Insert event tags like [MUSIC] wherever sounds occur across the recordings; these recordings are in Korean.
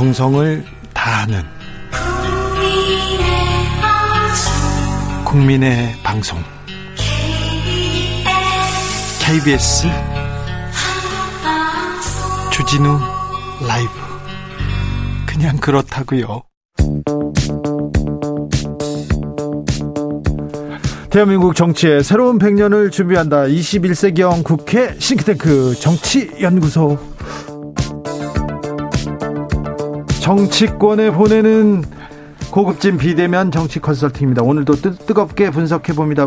정성을 다하는 국민의 방송 KBS 주진우 라이브 그냥 그렇다고요. 대한민국 정치의 새로운 100년을 준비한다. 21세기형 국회 싱크탱크 정치연구소. 정치권에 보내는 고급진 비대면 정치 컨설팅입니다. 오늘도 뜨, 겁게 분석해 봅니다.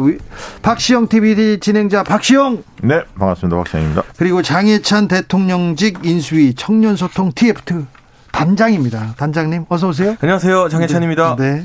박시영 TV 진행자 박시영. 네, 반갑습니다. 박시영입니다. 그리고 장혜찬 대통령직 인수위 청년소통 TF 단장입니다. 단장님 어서 오세요. 안녕하세요. 장혜찬입니다. 네. 네.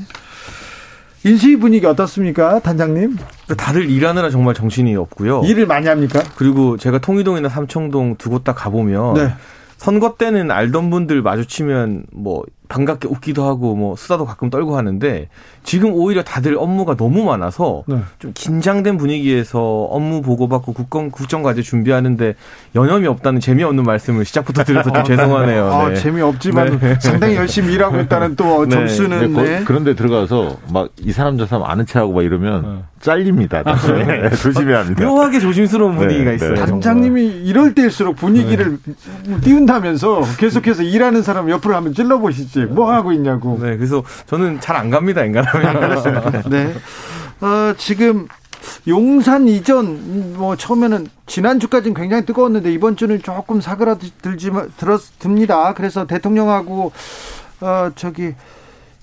인수위 분위기 어떻습니까, 단장님? 다들 일하느라 정말 정신이 없고요. 일을 많이 합니까? 그리고 제가 통이동이나 삼청동 두 곳 다 가보면 네. 선거 때는 알던 분들 마주치면 뭐 반갑게 웃기도 하고 뭐 수다도 가끔 떨고 하는데 지금 오히려 다들 업무가 너무 많아서 네. 좀 긴장된 분위기에서 업무 보고받고 국정 국정 과제 준비하는데 여념이 없다는 재미없는 말씀을 시작부터 드려서 좀 [LAUGHS] 죄송하네요. 아, 네. 재미없지만 네. 상당히 열심히 일하고 있다는 또 [LAUGHS] 네. 점수는 네. 그런데 들어가서 막 이 사람 저 사람 아는 체하고 막 이러면 네. 잘립니다. 네. 조심해야 합니다. 묘하게 조심스러운 분위기가 있어요. 단장님이 이럴 때일수록 분위기를 띄운다면서 계속해서 일하는 사람 옆으로 한번 찔러보시지. 뭐 하고 있냐고. 네, 그래서 저는 잘 안 갑니다, 인간하면. 네. 어, 지금 용산 이전 뭐 처음에는 지난주까지는 굉장히 뜨거웠는데 이번 주는 조금 사그라들지 들었 듭니다. 그래서 대통령하고 어 저기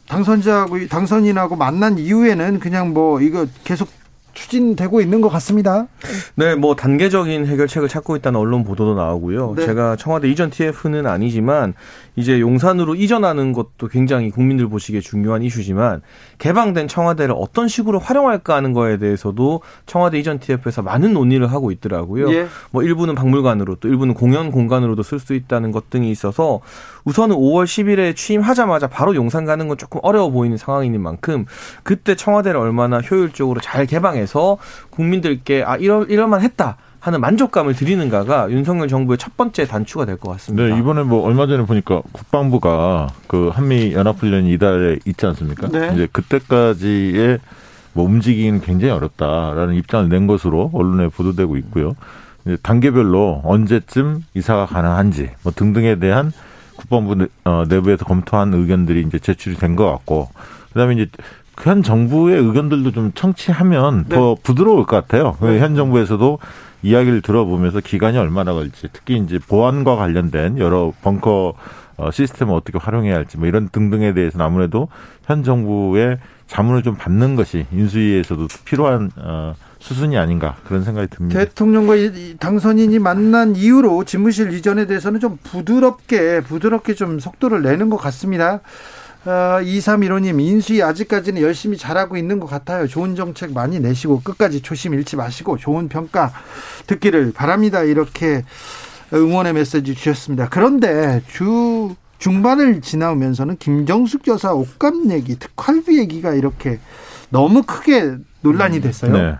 당선자하고 당선인하고 만난 이후에는 그냥 뭐 이거 계속 추진되고 있는 것 같습니다. 네, 뭐 단계적인 해결책을 찾고 있다는 언론 보도도 나오고요. 네. 제가 청와대 이전 TF는 아니지만 이제 용산으로 이전하는 것도 굉장히 국민들 보시기에 중요한 이슈지만 개방된 청와대를 어떤 식으로 활용할까 하는 거에 대해서도 청와대 이전 TF에서 많은 논의를 하고 있더라고요. 예. 뭐 일부는 박물관으로 또 일부는 공연 공간으로도 쓸 수 있다는 것 등이 있어서 우선은 5월 10일에 취임하자마자 바로 용산 가는 건 조금 어려워 보이는 상황인 만큼 그때 청와대를 얼마나 효율적으로 잘 개방해서 국민들께 아 이럴 이럴만 했다. 하는 만족감을 드리는가가 윤석열 정부의 첫 번째 단추가 될 것 같습니다. 네, 이번에 뭐 얼마 전에 보니까 국방부가 그 한미 연합훈련이 이달에 있지 않습니까? 네. 이제 그때까지의 뭐 움직이기는 굉장히 어렵다라는 입장을 낸 것으로 언론에 보도되고 있고요. 이제 단계별로 언제쯤 이사가 가능한지 뭐 등등에 대한 국방부 어, 내부에서 검토한 의견들이 이제 제출이 된 것 같고 그다음에 이제 현 정부의 의견들도 좀 청취하면 네. 더 부드러울 것 같아요. 네. 현 정부에서도 이야기를 들어보면서 기간이 얼마나 걸지 특히 이제 보안과 관련된 여러 벙커 어, 시스템을 어떻게 활용해야 할지 뭐 이런 등등에 대해서는 아무래도 현 정부의 자문을 좀 받는 것이 인수위에서도 필요한 어, 수순이 아닌가 그런 생각이 듭니다. 대통령과 당선인이 만난 이후로 집무실 이전에 대해서는 좀 부드럽게 부드럽게 좀 속도를 내는 것 같습니다. 어, 2315님, 인수위 아직까지는 열심히 잘하고 있는 것 같아요. 좋은 정책 많이 내시고 끝까지 초심 잃지 마시고 좋은 평가 듣기를 바랍니다. 이렇게 응원의 메시지 주셨습니다. 그런데 주 중반을 지나오면서는 김정숙 여사 옷감 얘기, 특활비 얘기가 이렇게 너무 크게 논란이 됐어요. 네.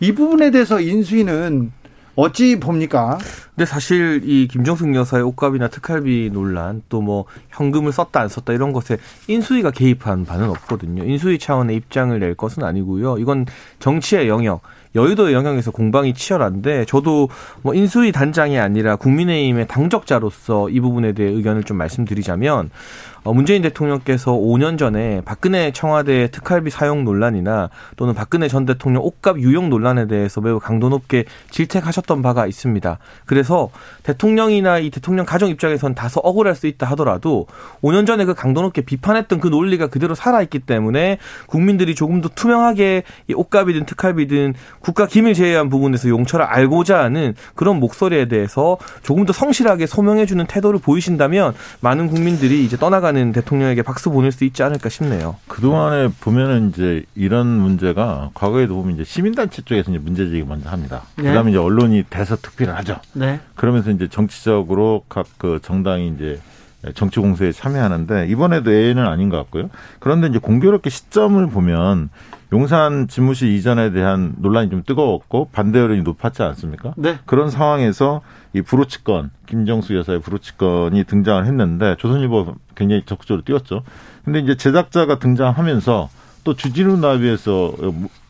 이 부분에 대해서 인수위는 어찌 봅니까? 근데 사실 이 김정숙 여사의 옷값이나 특활비 논란 또 뭐 현금을 썼다 안 썼다 이런 것에 인수위가 개입한 바는 없거든요. 인수위 차원의 입장을 낼 것은 아니고요. 이건 정치의 영역 여의도의 영향에서 공방이 치열한데 저도 뭐 인수위 단장이 아니라 국민의힘의 당적자로서 이 부분에 대해 의견을 좀 말씀드리자면 어, 문재인 대통령께서 5년 전에 박근혜 청와대 특활비 사용 논란이나 또는 박근혜 전 대통령 옷값 유용 논란에 대해서 매우 강도 높게 질책하셨던 바가 있습니다. 그래서 대통령이나 이 대통령 가정 입장에선 다소 억울할 수 있다 하더라도 5년 전에 그 강도 높게 비판했던 그 논리가 그대로 살아있기 때문에 국민들이 조금 더 투명하게 이 옷값이든 특활비든 국가 기밀 제외한 부분에서 용처를 알고자 하는 그런 목소리에 대해서 조금 더 성실하게 소명해주는 태도를 보이신다면 많은 국민들이 이제 떠나가는 하는 대통령에게 박수 보낼 수 있지 않을까 싶네요. 그동안에 보면은 이제 이런 문제가 과거에도 보면 이제 시민단체 쪽에서 이제 문제제기 먼저 합니다. 네. 그다음에 이제 언론이 대서 특필을 하죠. 네. 그러면서 이제 정치적으로 각 그 정당이 이제 정치 공세에 참여하는데 이번에도 A는 아닌 것 같고요. 그런데 이제 공교롭게 시점을 보면 용산 집무실 이전에 대한 논란이 좀 뜨거웠고 반대 여론이 높았지 않습니까? 네. 그런 상황에서 이 브로치 건, 김정수 여사의 브로치 건이 등장을 했는데 조선일보 굉장히 적극적으로 띄웠죠. 근데 이제 제작자가 등장하면서 또 주진우 나비에서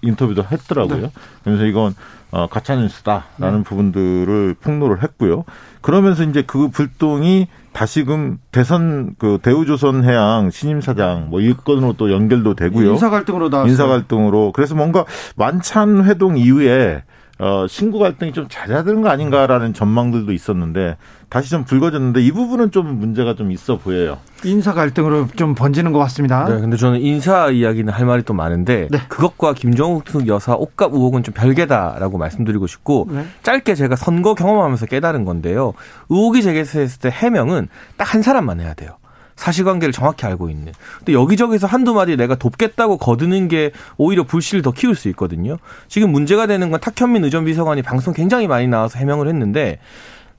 인터뷰도 했더라고요. 네. 그래서 이건 어, 가짜뉴스다라는 네. 부분들을 폭로를 했고요. 그러면서 이제 그 불똥이 다시금 대선 그 대우조선해양 신임 사장 뭐 일건으로 또 연결도 되고요. 인사 갈등으로 나왔어요. 인사 갈등으로 그래서 뭔가 만찬 회동 이후에 어, 신구 갈등이 좀 잦아드는 거 아닌가라는 전망들도 있었는데 다시 좀 불거졌는데 이 부분은 좀 문제가 좀 있어 보여요. 인사 갈등으로 좀 번지는 것 같습니다. 네, 근데 저는 인사 이야기는 할 말이 또 많은데 네. 그것과 김정욱 여사 옷값 의혹은 좀 별개다라고 말씀드리고 싶고 네. 짧게 제가 선거 경험하면서 깨달은 건데요. 의혹이 제기됐을 때 해명은 딱 한 사람만 해야 돼요. 사실관계를 정확히 알고 있는. 근데 여기저기서 한두 마디 내가 돕겠다고 거드는 게 오히려 불씨를 더 키울 수 있거든요. 지금 문제가 되는 건 탁현민 의전 비서관이 방송 굉장히 많이 나와서 해명을 했는데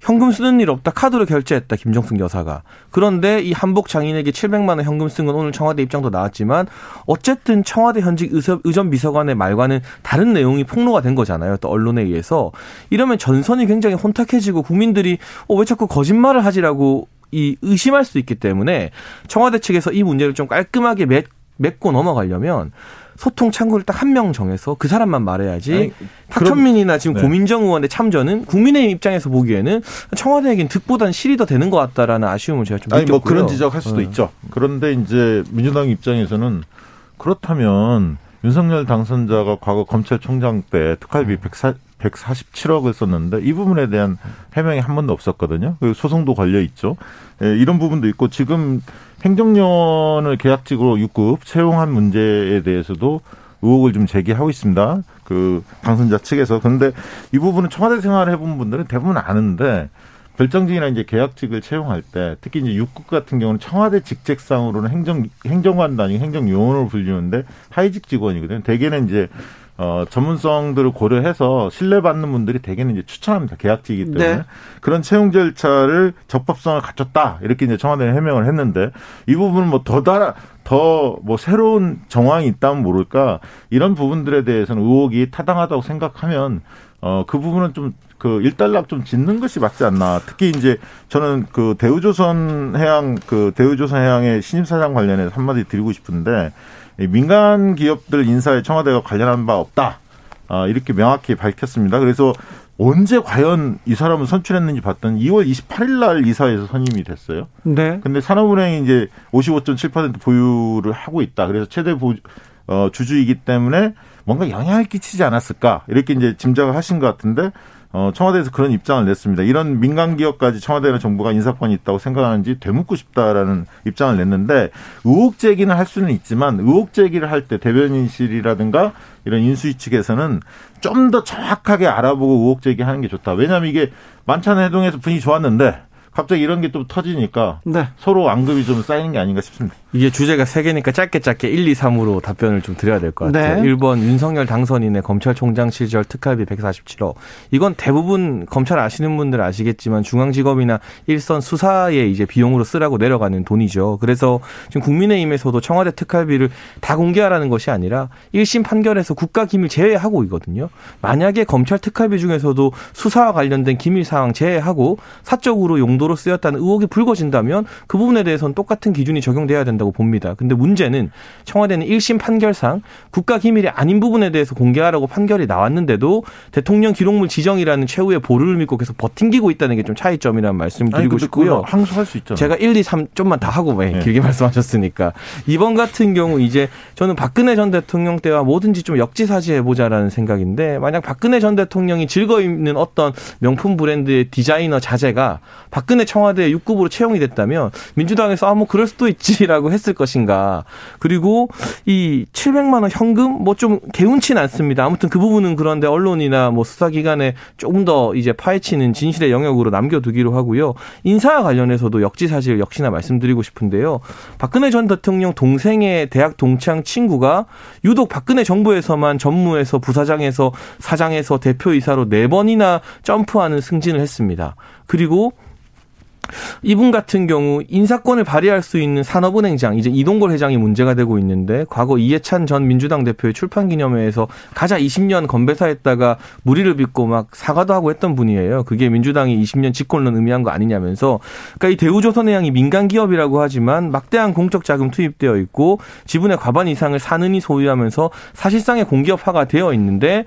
현금 쓰는 일 없다 카드로 결제했다 김정숙 여사가 그런데 이 한복 장인에게 700만 원 현금 쓴 건 오늘 청와대 입장도 나왔지만 어쨌든 청와대 현직 의전 비서관의 말과는 다른 내용이 폭로가 된 거잖아요 또 언론에 의해서 이러면 전선이 굉장히 혼탁해지고 국민들이 어, 왜 자꾸 거짓말을 하지라고 이 의심할 수 있기 때문에 청와대 측에서 이 문제를 좀 깔끔하게 맺, 맺고 넘어가려면 소통 창구를 딱 한 명 정해서 그 사람만 말해야지. 탁천민이나 지금 네. 고민정 의원의 참전은 국민의힘 입장에서 보기에는 청와대에겐 득보다는 실이 더 되는 것 같다라는 아쉬움을 제가 좀 아니, 느꼈고요. 뭐 그런 지적할 수도 네. 있죠. 그런데 이제 민주당 입장에서는 그렇다면 윤석열 당선자가 과거 검찰총장 때 특활비 140, 147억을 썼는데 이 부분에 대한 해명이 한 번도 없었거든요. 그리고 소송도 걸려 있죠. 예, 이런 부분도 있고 지금 행정요원을 계약직으로 6급 채용한 문제에 대해서도 의혹을 좀 제기하고 있습니다. 그 당선자 측에서. 그런데 이 부분은 청와대 생활을 해본 분들은 대부분 아는데 별정직이나 이제 계약직을 채용할 때 특히 이제 6급 같은 경우는 청와대 직책상으로는 행정 아니고 행정요원으로 불리는데 하위직 직원이거든요. 대개는 이제 어, 전문성들을 고려해서 신뢰받는 분들이 대개는 이제 추천합니다. 계약직이기 때문에. 네. 그런 채용 절차를 적법성을 갖췄다. 이렇게 이제 청와대는 해명을 했는데 이 부분은 뭐 더 달아, 더뭐 새로운 정황이 있다면 모를까 이런 부분들에 대해서는 의혹이 타당하다고 생각하면 어, 그 부분은 좀 그 일단락 좀 짓는 것이 맞지 않나. 특히 이제 저는 그 대우조선 해양 그 대우조선 해양의 신임 사장 관련해서 한마디 드리고 싶은데 민간 기업들 인사에 청와대가 관련한 바 없다. 아, 이렇게 명확히 밝혔습니다. 그래서 언제 과연 이 사람을 선출했는지 봤더니 2월 28일 날 이사에서 선임이 됐어요. 네. 근데 산업은행이 이제 55.7% 보유를 하고 있다. 그래서 최대 보, 어, 주주이기 때문에 뭔가 영향을 끼치지 않았을까. 이렇게 이제 짐작을 하신 것 같은데 어, 청와대에서 그런 입장을 냈습니다. 이런 민간 기업까지 청와대나 정부가 인사권이 있다고 생각하는지 되묻고 싶다라는 입장을 냈는데 의혹 제기는 할 수는 있지만 의혹 제기를 할 때 대변인실이라든가 이런 인수위 측에서는 좀 더 정확하게 알아보고 의혹 제기하는 게 좋다. 왜냐하면 이게 만찬 회동에서 분위기 좋았는데 갑자기 이런 게 또 터지니까 네. 서로 안급이 좀 쌓이는 게 아닌가 싶습니다. 이게 주제가 세 개니까 짧게 짧게 1, 2, 3으로 답변을 좀 드려야 될 것 같아요. 네. 1번 윤석열 당선인의 검찰총장 시절 특활비 147억. 이건 대부분 검찰 아시는 분들 아시겠지만 중앙지검이나 일선 수사에 이제 비용으로 쓰라고 내려가는 돈이죠. 그래서 지금 국민의힘에서도 청와대 특활비를 다 공개하라는 것이 아니라 1심 판결에서 국가기밀 제외하고 있거든요. 만약에 검찰 특활비 중에서도 수사와 관련된 기밀 사항 제외하고 사적으로 용 도로 쓰였다는 의혹이 불거진다면 그 부분에 대해서는 똑같은 기준이 적용돼야 된다. 된다고 봅니다. 근데 문제는 청와대는 1심 판결상 국가 기밀이 아닌 부분에 대해서 공개하라고 판결이 나왔는데도 대통령 기록물 지정이라는 최후의 보루를 믿고 계속 버팅기고 있다는 게 좀 차이점이라는 말씀 드리고 싶고요. 항소할 수 있잖아요. 제가 1, 2, 3 좀만 다 하고 네. 길게 [LAUGHS] 말씀하셨으니까 이번 같은 경우 이제 저는 박근혜 전 대통령 때와 뭐든지 좀 역지사지해 보자라는 생각인데 만약 박근혜 전 대통령이 즐거 있는 어떤 명품 브랜드의 디자이너 자재가 박 근혜 청와대 6급으로 채용이 됐다면 민주당에서 아 뭐 그럴 수도 있지라고 했을 것인가. 그리고 이 700만 원 현금 뭐 좀 개운치는 않습니다. 아무튼 그 부분은 그런데 언론이나 뭐 수사기관에 조금 더 이제 파헤치는 진실의 영역으로 남겨두기로 하고요. 인사와 관련해서도 역지사실 역시나 말씀드리고 싶은데요. 박근혜 전 대통령 동생의 대학 동창 친구가 유독 박근혜 정부에서만 전무에서 부사장에서 사장에서 대표이사로 네 번이나 점프하는 승진을 했습니다. 그리고 이분 같은 경우 인사권을 발휘할 수 있는 산업은행장 이제 이동걸 회장이 문제가 되고 있는데 과거 이해찬 전 민주당 대표의 출판 기념회에서 가자 20년 건배사했다가 무리를 빚고 막 사과도 하고 했던 분이에요. 그게 민주당이 20년 집권론 의미한 거 아니냐면서 그러니까 이 대우조선해양이 민간 기업이라고 하지만 막대한 공적 자금 투입되어 있고 지분의 과반 이상을 사는이 소유하면서 사실상의 공기업화가 되어 있는데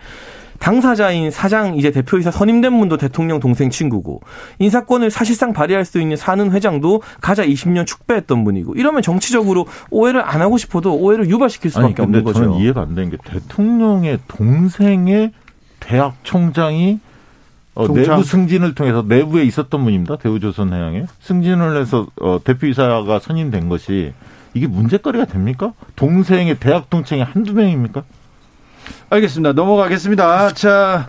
당사자인 사장 이제 대표이사 선임된 분도 대통령 동생 친구고 인사권을 사실상 발휘할 수 있는 사는 회장도 가자 20년 축배했던 분이고 이러면 정치적으로 오해를 안 하고 싶어도 오해를 유발시킬 수밖에 아니, 없는 거죠. 저는 이해가 안 되는 게 대통령의 동생의 대학 총장이 어, 내부 승진을 통해서 내부에 있었던 분입니다. 대우조선해양에 승진을 해서 어, 대표이사가 선임된 것이 이게 문제거리가 됩니까? 동생의 대학 동창이 한두 명입니까? 알겠습니다. 넘어가겠습니다. 자,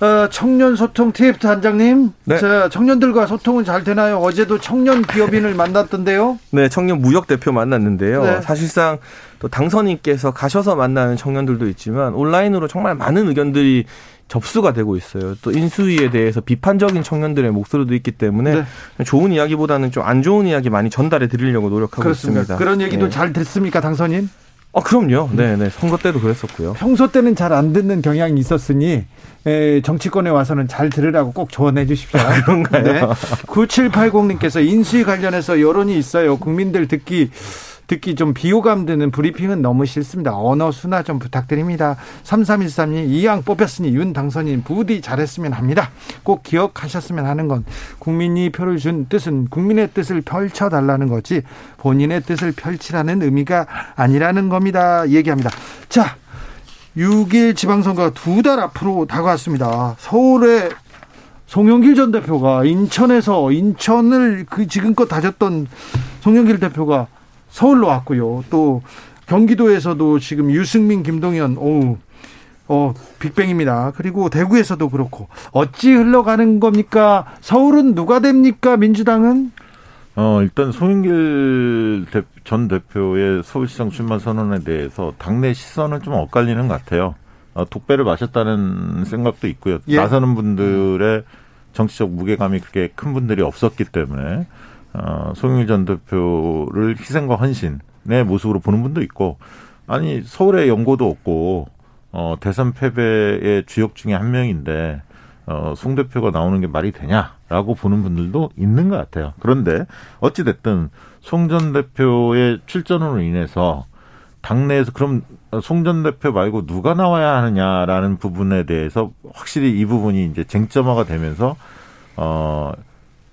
어, 청년 소통 TF 단장님. 네. 자, 청년들과 소통은 잘 되나요? 어제도 청년 기업인을 만났던데요. 네, 청년 무역 대표 만났는데요. 네. 사실상 또 당선인께서 가셔서 만나는 청년들도 있지만 온라인으로 정말 많은 의견들이 접수가 되고 있어요. 또 인수위에 대해서 비판적인 청년들의 목소리도 있기 때문에 네. 좋은 이야기보다는 좀 안 좋은 이야기 많이 전달해 드리려고 노력하고 그렇습니다. 있습니다. 그런 얘기도 네. 잘 됐습니까, 당선인? 아, 그럼요. 네, 네. 선거 때도 그랬었고요. 평소 때는 잘 안 듣는 경향이 있었으니 에, 정치권에 와서는 잘 들으라고 꼭 조언해 주십시오. 아, 그런가요? 네. 9780님께서 인수위 관련해서 여론이 있어요. 국민들 듣기 듣기 좀 비호감 드는 브리핑은 너무 싫습니다. 언어 순화 좀 부탁드립니다. 3313님 이왕 뽑혔으니 윤 당선인 부디 잘했으면 합니다. 꼭 기억하셨으면 하는 건 국민이 표를 준 뜻은 국민의 뜻을 펼쳐달라는 거지 본인의 뜻을 펼치라는 의미가 아니라는 겁니다. 얘기합니다. 자, 6일 지방선거가 두달 앞으로 다가왔습니다. 서울의 송영길 전 대표가 인천에서 인천을 그 지금껏 다졌던 송영길 대표가 서울로 왔고요. 또 경기도에서도 지금 유승민, 김동연, 오, 어, 빅뱅입니다. 그리고 대구에서도 그렇고 어찌 흘러가는 겁니까? 서울은 누가 됩니까? 민주당은? 어, 일단 송영길 전 대표의 서울시장 출마 선언에 대해서 당내 시선은 좀 엇갈리는 것 같아요. 어, 독배를 마셨다는 생각도 있고요. 예. 나서는 분들의 정치적 무게감이 그렇게 큰 분들이 없었기 때문에 어, 송영길 전 대표를 희생과 헌신의 모습으로 보는 분도 있고 아니 서울에 연고도 없고 어, 대선 패배의 주역 중에 한 명인데 어, 송 대표가 나오는 게 말이 되냐라고 보는 분들도 있는 것 같아요. 그런데 어찌 됐든 송 전 대표의 출전으로 인해서 당내에서 그럼 송 전 대표 말고 누가 나와야 하느냐라는 부분에 대해서 확실히 이 부분이 이제 쟁점화가 되면서 어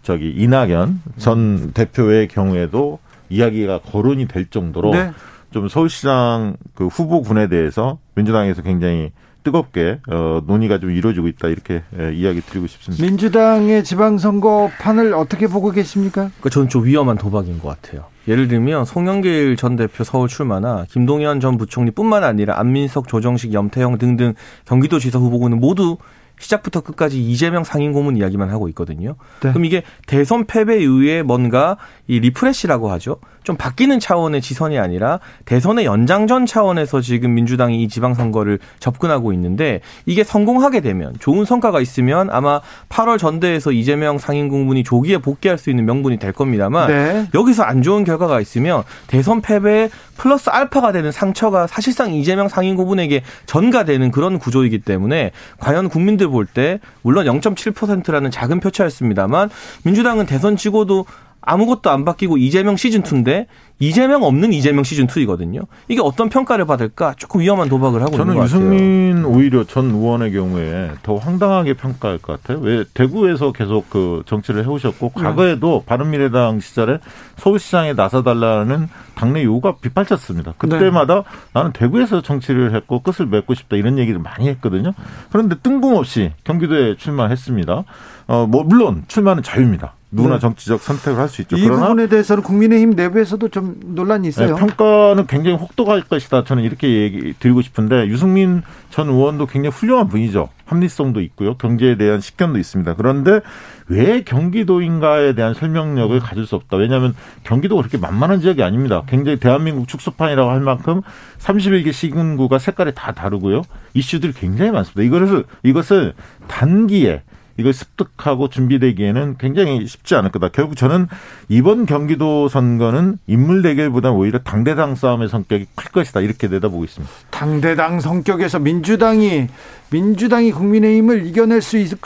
저기 이낙연 전 대표의 경우에도 이야기가 거론이 될 정도로 네. 좀 서울시장 그 후보군에 대해서 민주당에서 굉장히 뜨겁게 어, 논의가 좀 이루어지고 있다 이렇게 예, 이야기 드리고 싶습니다. 민주당의 지방선거 판을 어떻게 보고 계십니까? 그 저는 좀 위험한 도박인 것 같아요. 예를 들면 송영길 전 대표 서울 출마나 김동연 전 부총리뿐만 아니라 안민석, 조정식, 염태영 등등 경기도지사 후보군은 모두 시작부터 끝까지 이재명 상임 고문 이야기만 하고 있거든요. 네. 그럼 이게 대선 패배 이후에 뭔가 이 refresh라고 하죠. 좀 바뀌는 차원의 지선이 아니라 대선의 연장전 차원에서 지금 민주당이 이 지방선거를 접근하고 있는데 이게 성공하게 되면 좋은 성과가 있으면 아마 8월 전대에서 이재명 상임고문이 조기에 복귀할 수 있는 명분이 될 겁니다만 네. 여기서 안 좋은 결과가 있으면 대선 패배 플러스 알파가 되는 상처가 사실상 이재명 상임고문에게 전가되는 그런 구조이기 때문에 과연 국민들 볼 때 물론 0.7%라는 작은 표차였습니다만 민주당은 대선 치고도 아무것도 안 바뀌고 이재명 시즌 2인데 이재명 없는 이재명 시즌 2이거든요. 이게 어떤 평가를 받을까 조금 위험한 도박을 하고 있는 것 같아요. 저는 유승민 오히려 전 의원의 경우에 더 황당하게 평가할 것 같아요. 왜 대구에서 계속 그 정치를 해오셨고 네. 과거에도 바른미래당 시절에 서울시장에 나서달라는 당내 요구가 빗발쳤습니다. 그때마다 네. 나는 대구에서 정치를 했고 끝을 맺고 싶다 이런 얘기를 많이 했거든요. 그런데 뜬금없이 경기도에 출마했습니다. 어, 뭐 물론 출마는 자유입니다. 누구나 네. 정치적 선택을 할 수 있죠. 이 부분에 대해서는 국민의힘 내부에서도 좀 논란이 있어요. 네, 평가는 굉장히 혹독할 것이다. 저는 이렇게 얘기 드리고 싶은데 유승민 전 의원도 굉장히 훌륭한 분이죠. 합리성도 있고요. 경제에 대한 식견도 있습니다. 그런데 왜 경기도인가에 대한 설명력을 가질 수 없다. 왜냐하면 경기도가 그렇게 만만한 지역이 아닙니다. 굉장히 대한민국 축소판이라고 할 만큼 31개 시군구가 색깔이 다 다르고요. 이슈들이 굉장히 많습니다. 이것을 이것을 단기에 이걸 습득하고 준비되기에는 굉장히 쉽지 않을 거다. 결국 저는 이번 경기도 선거는 인물 대결보다 오히려 당대당 싸움의 성격이 클 것이다. 이렇게 내다보고 있습니다. 당대당 성격에서 민주당이 민주당이 국민의힘을 이겨낼 수 있을,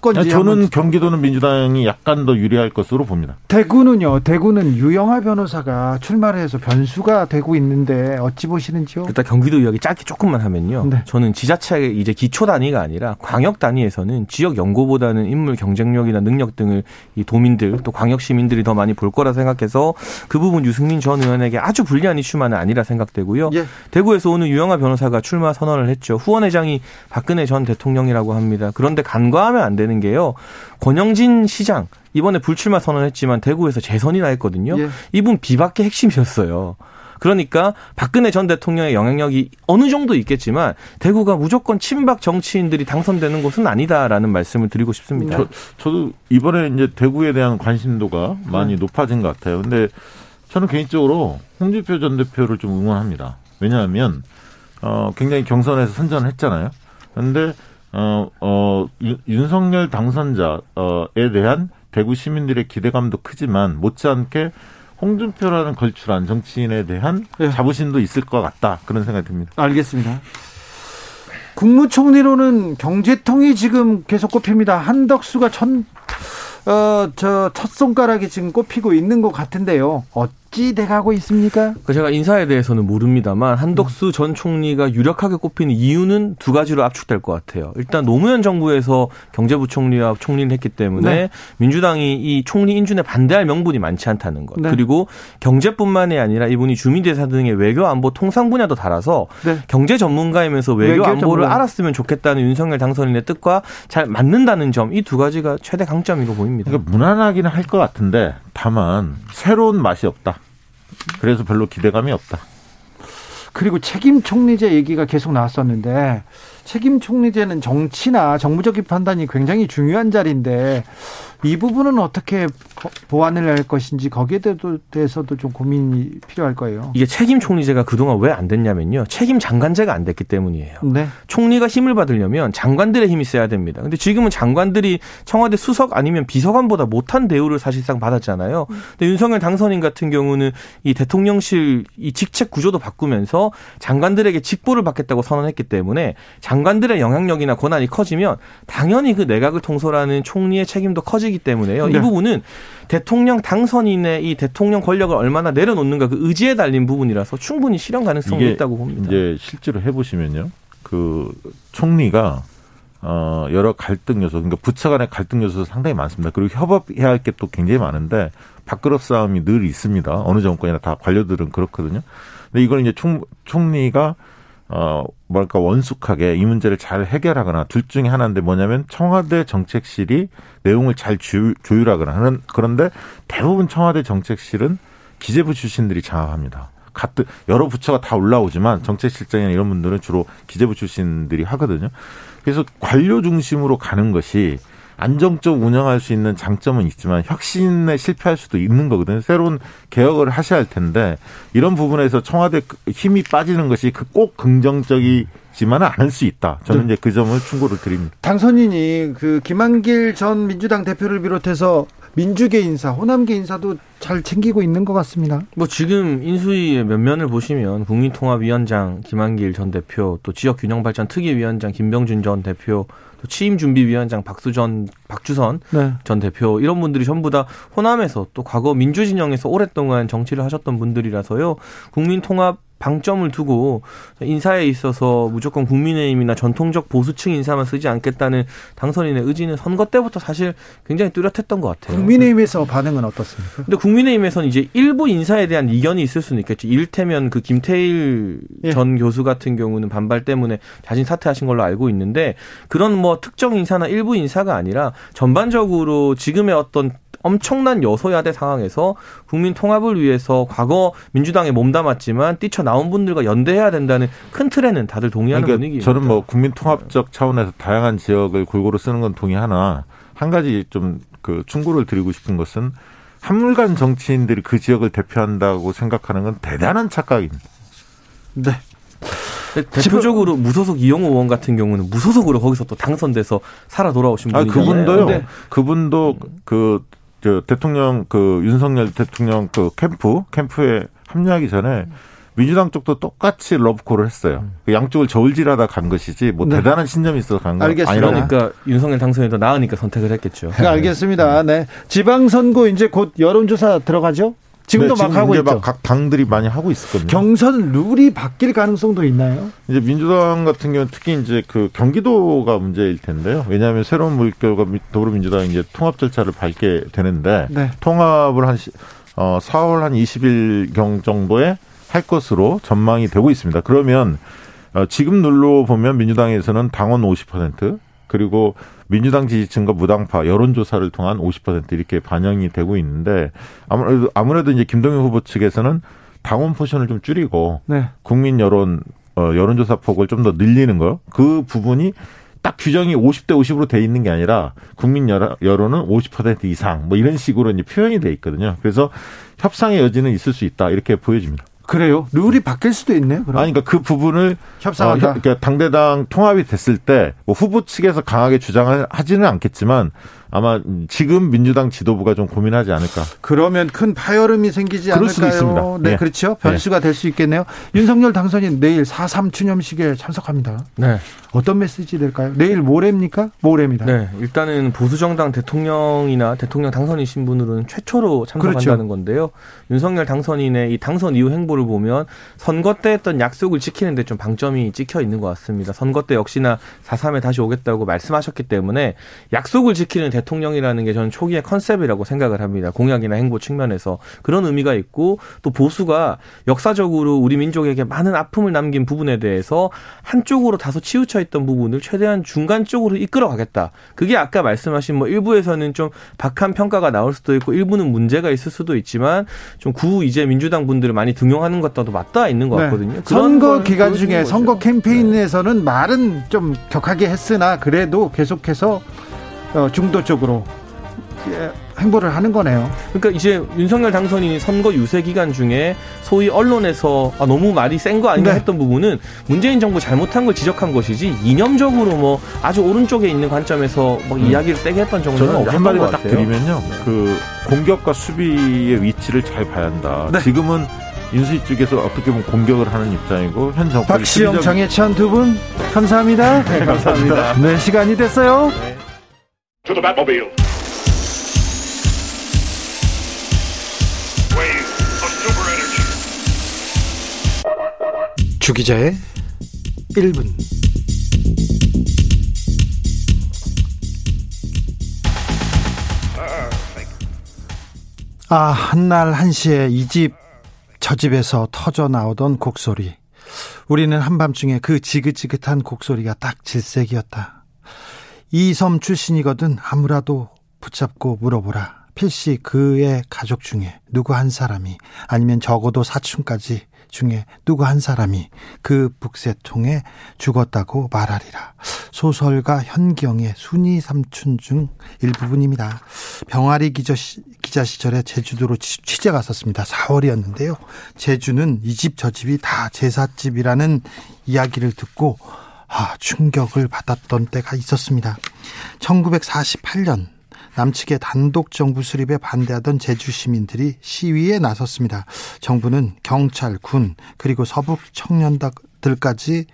건지 저는 경기도는 민주당이 약간 더 유리할 것으로 봅니다. 대구는요. 대구는 유영하 변호사가 출마를 해서 변수가 되고 있는데 어찌 보시는지요? 일단 경기도 이야기 짧게 조금만 하면요. 네. 저는 지자체 이제 기초 단위가 아니라 광역 단위에서는 지역 연고보다는 인물 경쟁력이나 능력 등을 이 도민들 또 광역 시민들이 더 많이 볼 거라 생각해서 그 부분 유승민 전 의원에게 아주 불리한 이슈만은 아니라 생각되고요. 예. 대구에서 오늘 유영하 변호사가 출마 선언을 했죠. 후원회장이 박근 박근혜 전 대통령이라고 합니다. 그런데 간과하면 안 되는 게요. 권영진 시장 이번에 불출마 선언했지만 대구에서 재선이나 했거든요. 예. 이분 비박계 핵심이었어요. 그러니까 박근혜 전 대통령의 영향력이 어느 정도 있겠지만 대구가 무조건 친박 정치인들이 당선되는 곳은 아니다라는 말씀을 드리고 싶습니다. 저, 저도 이번에 이제 대구에 대한 관심도가 많이 네. 높아진 것 같아요. 근데 저는 개인적으로 홍준표 전 대표를 좀 응원합니다. 왜냐하면 어, 굉장히 경선에서 선전을 했잖아요. 그런데 어, 어, 윤석열 당선자에 대한 대구 시민들의 기대감도 크지만 못지않게 홍준표라는 걸출한 정치인에 대한 네. 자부심도 있을 것 같다 그런 생각이 듭니다. 알겠습니다. 국무총리로는 경제통이 지금 계속 꼽힙니다. 한덕수가 천, 어, 저, 첫 손가락이 지금 꼽히고 있는 것 같은데요. 어, 어찌 돼가고 있습니까? 그 제가 인사에 대해서는 모릅니다만 한덕수 전 총리가 유력하게 꼽히는 이유는 두 가지로 압축될 것 같아요. 일단 노무현 정부에서 경제부 총리와 총리를 했기 때문에 네. 민주당이 이 총리 인준에 반대할 명분이 많지 않다는 것. 네. 그리고 경제뿐만이 아니라 이분이 주민대사 등의 외교 안보 통상 분야도 달아서 네. 경제 전문가이면서 외교, 외교 안보를 전문가. 알았으면 좋겠다는 윤석열 당선인의 뜻과 잘 맞는다는 점 이 두 가지가 최대 강점이라고 보입니다. 그러니까 무난하기는 할 것 같은데 다만 새로운 맛이 없다. 그래서 별로 기대감이 없다. 그리고 책임 총리제 얘기가 계속 나왔었는데 책임 총리제는 정치나 정무적인 판단이 굉장히 중요한 자리인데 이 부분은 어떻게 보완을 할 것인지 거기에 대해서도 좀 고민이 필요할 거예요. 이게 책임 총리제가 그동안 왜 안 됐냐면요. 책임 장관제가 안 됐기 때문이에요. 네. 총리가 힘을 받으려면 장관들의 힘이 있어야 됩니다. 근데 지금은 장관들이 청와대 수석 아니면 비서관보다 못한 대우를 사실상 받았잖아요. 근데 윤석열 당선인 같은 경우는 이 대통령실 이 직책 구조도 바꾸면서 장관들에게 직보를 받겠다고 선언했기 때문에 장관들의 영향력이나 권한이 커지면 당연히 그 내각을 통솔하는 총리의 책임도 커지기 문제이기 때문에요. 네. 이 부분은 대통령 당선인의 이 대통령 권력을 얼마나 내려놓는가 그 의지에 달린 부분이라서 충분히 실현 가능성이 있다고 봅니다. 이제 실제로 해보시면요, 그 총리가 어 여러 갈등 요소, 그러니까 부처 간의 갈등 요소 상당히 많습니다. 그리고 협업해야 할 게 또 굉장히 많은데 밥그릇 싸움이 늘 있습니다. 어느 정권이나 다 관료들은 그렇거든요. 근데 이걸 이제 총 총리가 어, 뭐랄까, 원숙하게 이 문제를 잘 해결하거나 둘 중에 하나인데 뭐냐면 청와대 정책실이 내용을 잘 조율하거나 하는, 그런데 대부분 청와대 정책실은 기재부 출신들이 장악합니다. 같은, 여러 부처가 다 올라오지만 정책실장이나 이런 분들은 주로 기재부 출신들이 하거든요. 그래서 관료 중심으로 가는 것이 안정적 운영할 수 있는 장점은 있지만 혁신에 실패할 수도 있는 거거든요. 새로운 개혁을 하셔야 할 텐데 이런 부분에서 청와대 힘이 빠지는 것이 그꼭 긍정적이 지만은 않을 수 있다. 저는 네. 이제 그 점을 충고를 드립니다. 당선인이 그 김한길 전 민주당 대표를 비롯해서 민주계 인사, 호남계 인사도 잘 챙기고 있는 것 같습니다. 뭐 지금 인수위의 면면을 보시면 국민통합위원장 김한길 전 대표, 또 지역균형발전 특위위원장 김병준 전 대표, 또 취임 준비위원장 박수전, 박주선 네. 전 대표 이런 분들이 전부 다 호남에서 또 과거 민주진영에서 오랫동안 정치를 하셨던 분들이라서요. 국민 통합 방점을 두고 인사에 있어서 무조건 국민의힘이나 전통적 보수층 인사만 쓰지 않겠다는 당선인의 의지는 선거 때부터 사실 굉장히 뚜렷했던 것 같아요. 국민의힘에서 반응은 어떻습니까? 근데 국민의힘에서는 이제 일부 인사에 대한 이견이 있을 수는 있겠죠. 일테면 그 김태일 예. 전 교수 같은 경우는 반발 때문에 자진 사퇴하신 걸로 알고 있는데 그런 뭐 특정 인사나 일부 인사가 아니라 전반적으로 지금의 어떤 엄청난 여소야대 상황에서 국민 통합을 위해서 과거 민주당에 몸담았지만 뛰쳐나온 분들과 연대해야 된다는 큰 틀에는 다들 동의하는 그러니까 분위기입니다. 저는 뭐 국민 통합적 차원에서 다양한 지역을 골고루 쓰는 건 동의하나 한 가지 좀 그 충고를 드리고 싶은 것은 한물간 정치인들이 그 지역을 대표한다고 생각하는 건 대단한 착각입니다. 네. 대표적으로 무소속 이용호 의원 같은 경우는 무소속으로 거기서 또 당선돼서 살아 돌아오신 분이 아, 그분도요. 네. 그분도 그, 저 대통령 그 윤석열 대통령 그 캠프 캠프에 합류하기 전에 민주당 쪽도 똑같이 러브콜을 했어요. 그 양쪽을 저울질하다 간 것이지 뭐 네. 대단한 신념이 있어서 간 거 아니라고. 그러니까 윤석열 당선이 더 나으니까 선택을 했겠죠. 네, 알겠습니다. 네. 지방선거 이제 곧 여론조사 들어가죠? 지금도 네, 막 지금 하고 있죠. 각 당들이 많이 하고 있었거든요. 경선 룰이 바뀔 가능성도 있나요? 이제 민주당 같은 경우는 특히 이제 그 경기도가 문제일 텐데요. 왜냐하면 새로운 물결과 더불어민주당이 이제 통합 절차를 밟게 되는데 네. 통합을 한 어, 4월 한 20일 경 정도에 할 것으로 전망이 되고 있습니다. 그러면 어, 지금 눌러 보면 민주당에서는 당원 50% 그리고 민주당 지지층과 무당파 여론조사를 통한 50% 이렇게 반영이 되고 있는데 아무래도 아무래도 이제 김동연 후보 측에서는 당원 포션을 좀 줄이고 네. 국민 여론 어, 여론조사 폭을 좀 더 늘리는 거 그 부분이 딱 규정이 50대 50으로 돼 있는 게 아니라 국민 여론은 50% 이상 뭐 이런 식으로 이제 표현이 돼 있거든요. 그래서 협상의 여지는 있을 수 있다 이렇게 보여집니다. 그래요? 룰이 바뀔 수도 있네요. 그럼. 아니, 그러니까 그 부분을 협상한다. 어, 그러니까 당대당 통합이 됐을 때 뭐 후보 측에서 강하게 주장을 하지는 않겠지만 아마 지금 민주당 지도부가 좀 고민하지 않을까. 그러면 큰 파열음이 생기지 않을까요? 수도 있습니다. 네, 네. 그렇죠. 변수가 네. 될수 있겠네요. 윤석열 당선인 내일 4.3 추념식에 참석합니다. 네. 어떤 메시지 될까요? 내일 모레입니까? 모레입니다. 네. 일단은 보수정당 대통령이나 대통령 당선이신 분들은 최초로 참석한다는 그렇죠. 건데요. 윤석열 당선인의 이 당선 이후 행보를 보면 선거 때 했던 약속을 지키는데 좀 방점이 찍혀 있는 것 같습니다. 선거 때 역시나 4.3에 다시 오겠다고 말씀하셨기 때문에 약속을 지키는 대통령 대통령이라는 게 저는 초기의 컨셉이라고 생각을 합니다. 공약이나 행보 측면에서 그런 의미가 있고 또 보수가 역사적으로 우리 민족에게 많은 아픔을 남긴 부분에 대해서 한쪽으로 다소 치우쳐 있던 부분을 최대한 중간 쪽으로 이끌어 가겠다. 그게 아까 말씀하신 뭐 일부에서는 좀 박한 평가가 나올 수도 있고 일부는 문제가 있을 수도 있지만 좀 구 이제 민주당 분들을 많이 등용하는 것과도 맞닿아 있는 것 네. 같거든요. 네. 선거 기간 중에 선거 캠페인에서는 네. 말은 좀 격하게 했으나 그래도 계속해서 어, 중도 쪽으로 행보를 하는 거네요. 그러니까 이제 윤석열 당선인이 선거 유세 기간 중에 소위 언론에서 아, 너무 말이 센 거 아닌가 네. 했던 부분은 문재인 정부 잘못한 걸 지적한 것이지 이념적으로 뭐 아주 오른쪽에 있는 관점에서 뭐 음. 이야기를 세게 했던 정도는 없었던 한마디만 딱 드리면요. 네. 그 공격과 수비의 위치를 잘 봐야 한다. 네. 지금은 인수위 쪽에서 어떻게 보면 공격을 하는 입장이고 현 정권 박시영, 장혜찬 두 분 감사합니다. [LAUGHS] 네, 감사합니다. 네, 시간이 됐어요. 네. To the Batmobile. 주기자의 1분 아, 한날 한시에 이 집, 저 집에서 터져 나오던 곡소리. 우리는 한밤중에 그 지긋지긋한 곡소리가 딱 질색이었다. 이 섬 출신이거든 아무라도 붙잡고 물어보라. 필시 그의 가족 중에 누구 한 사람이 아니면 적어도 사촌까지 중에 누구 한 사람이 그 북새통에 죽었다고 말하리라. 소설가 현경의 순이 삼촌 중 일부분입니다. 병아리 기자, 기자 시절에 제주도로 취재 갔었습니다. 4월이었는데요. 제주는 이 집 저 집이 다 제사집이라는 이야기를 듣고 아, 충격을 받았던 때가 있었습니다. 1948년 남측의 단독 정부 수립에 반대하던 제주 시민들이 시위에 나섰습니다. 정부는 경찰, 군, 그리고 서북 청년들까지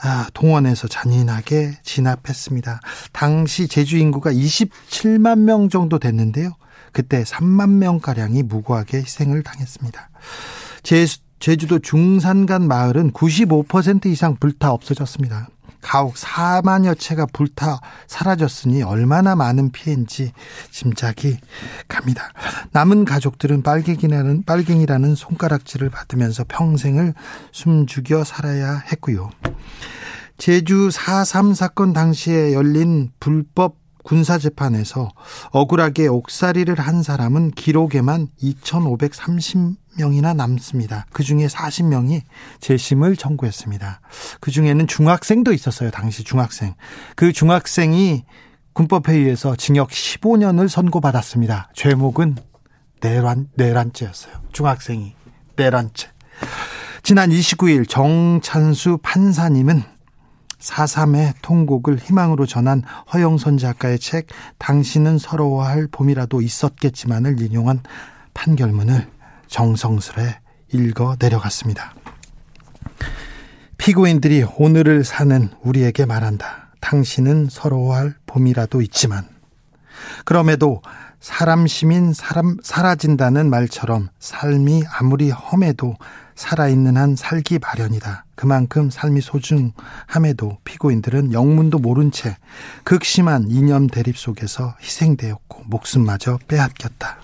아, 동원해서 잔인하게 진압했습니다. 당시 제주 인구가 27만 명 정도 됐는데요. 그때 3만 명가량이 무고하게 희생을 당했습니다. 제, 제주도 중산간 마을은 95% 이상 불타 없어졌습니다. 가옥 4만여 채가 불타 사라졌으니 얼마나 많은 피해인지 짐작이 갑니다. 남은 가족들은 빨갱이라는, 빨갱이라는 손가락질을 받으면서 평생을 숨죽여 살아야 했고요. 제주 4.3 사건 당시에 열린 불법 군사재판에서 억울하게 옥살이를 한 사람은 기록에만 2,530명이나 남습니다. 그 중에 40명이 재심을 청구했습니다. 그 중에는 중학생도 있었어요. 당시 중학생. 그 중학생이 군법회의에서 징역 15년을 선고받았습니다. 죄목은 내란, 내란죄였어요. 중학생이 내란죄. 지난 29일 정찬수 판사님은 4.3의 통곡을 희망으로 전한 허영선 작가의 책 당신은 서러워할 봄이라도 있었겠지만을 인용한 판결문을 정성스레 읽어 내려갔습니다. 피고인들이 오늘을 사는 우리에게 말한다. 당신은 서러워할 봄이라도 있지만 그럼에도 사람 시민 사람 사라진다는 말처럼 삶이 아무리 험해도 살아있는 한 살기 마련이다. 그만큼 삶이 소중함에도 피고인들은 영문도 모른 채 극심한 이념 대립 속에서 희생되었고 목숨마저 빼앗겼다.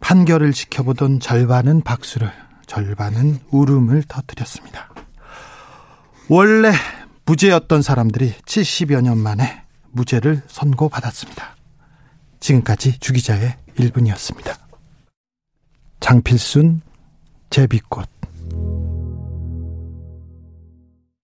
판결을 지켜보던 절반은 박수를, 절반은 울음을 터뜨렸습니다. 원래 무죄였던 사람들이 70여 년 만에 무죄를 선고받았습니다. 지금까지 주기자의 1분이었습니다. 장필순 제비꽃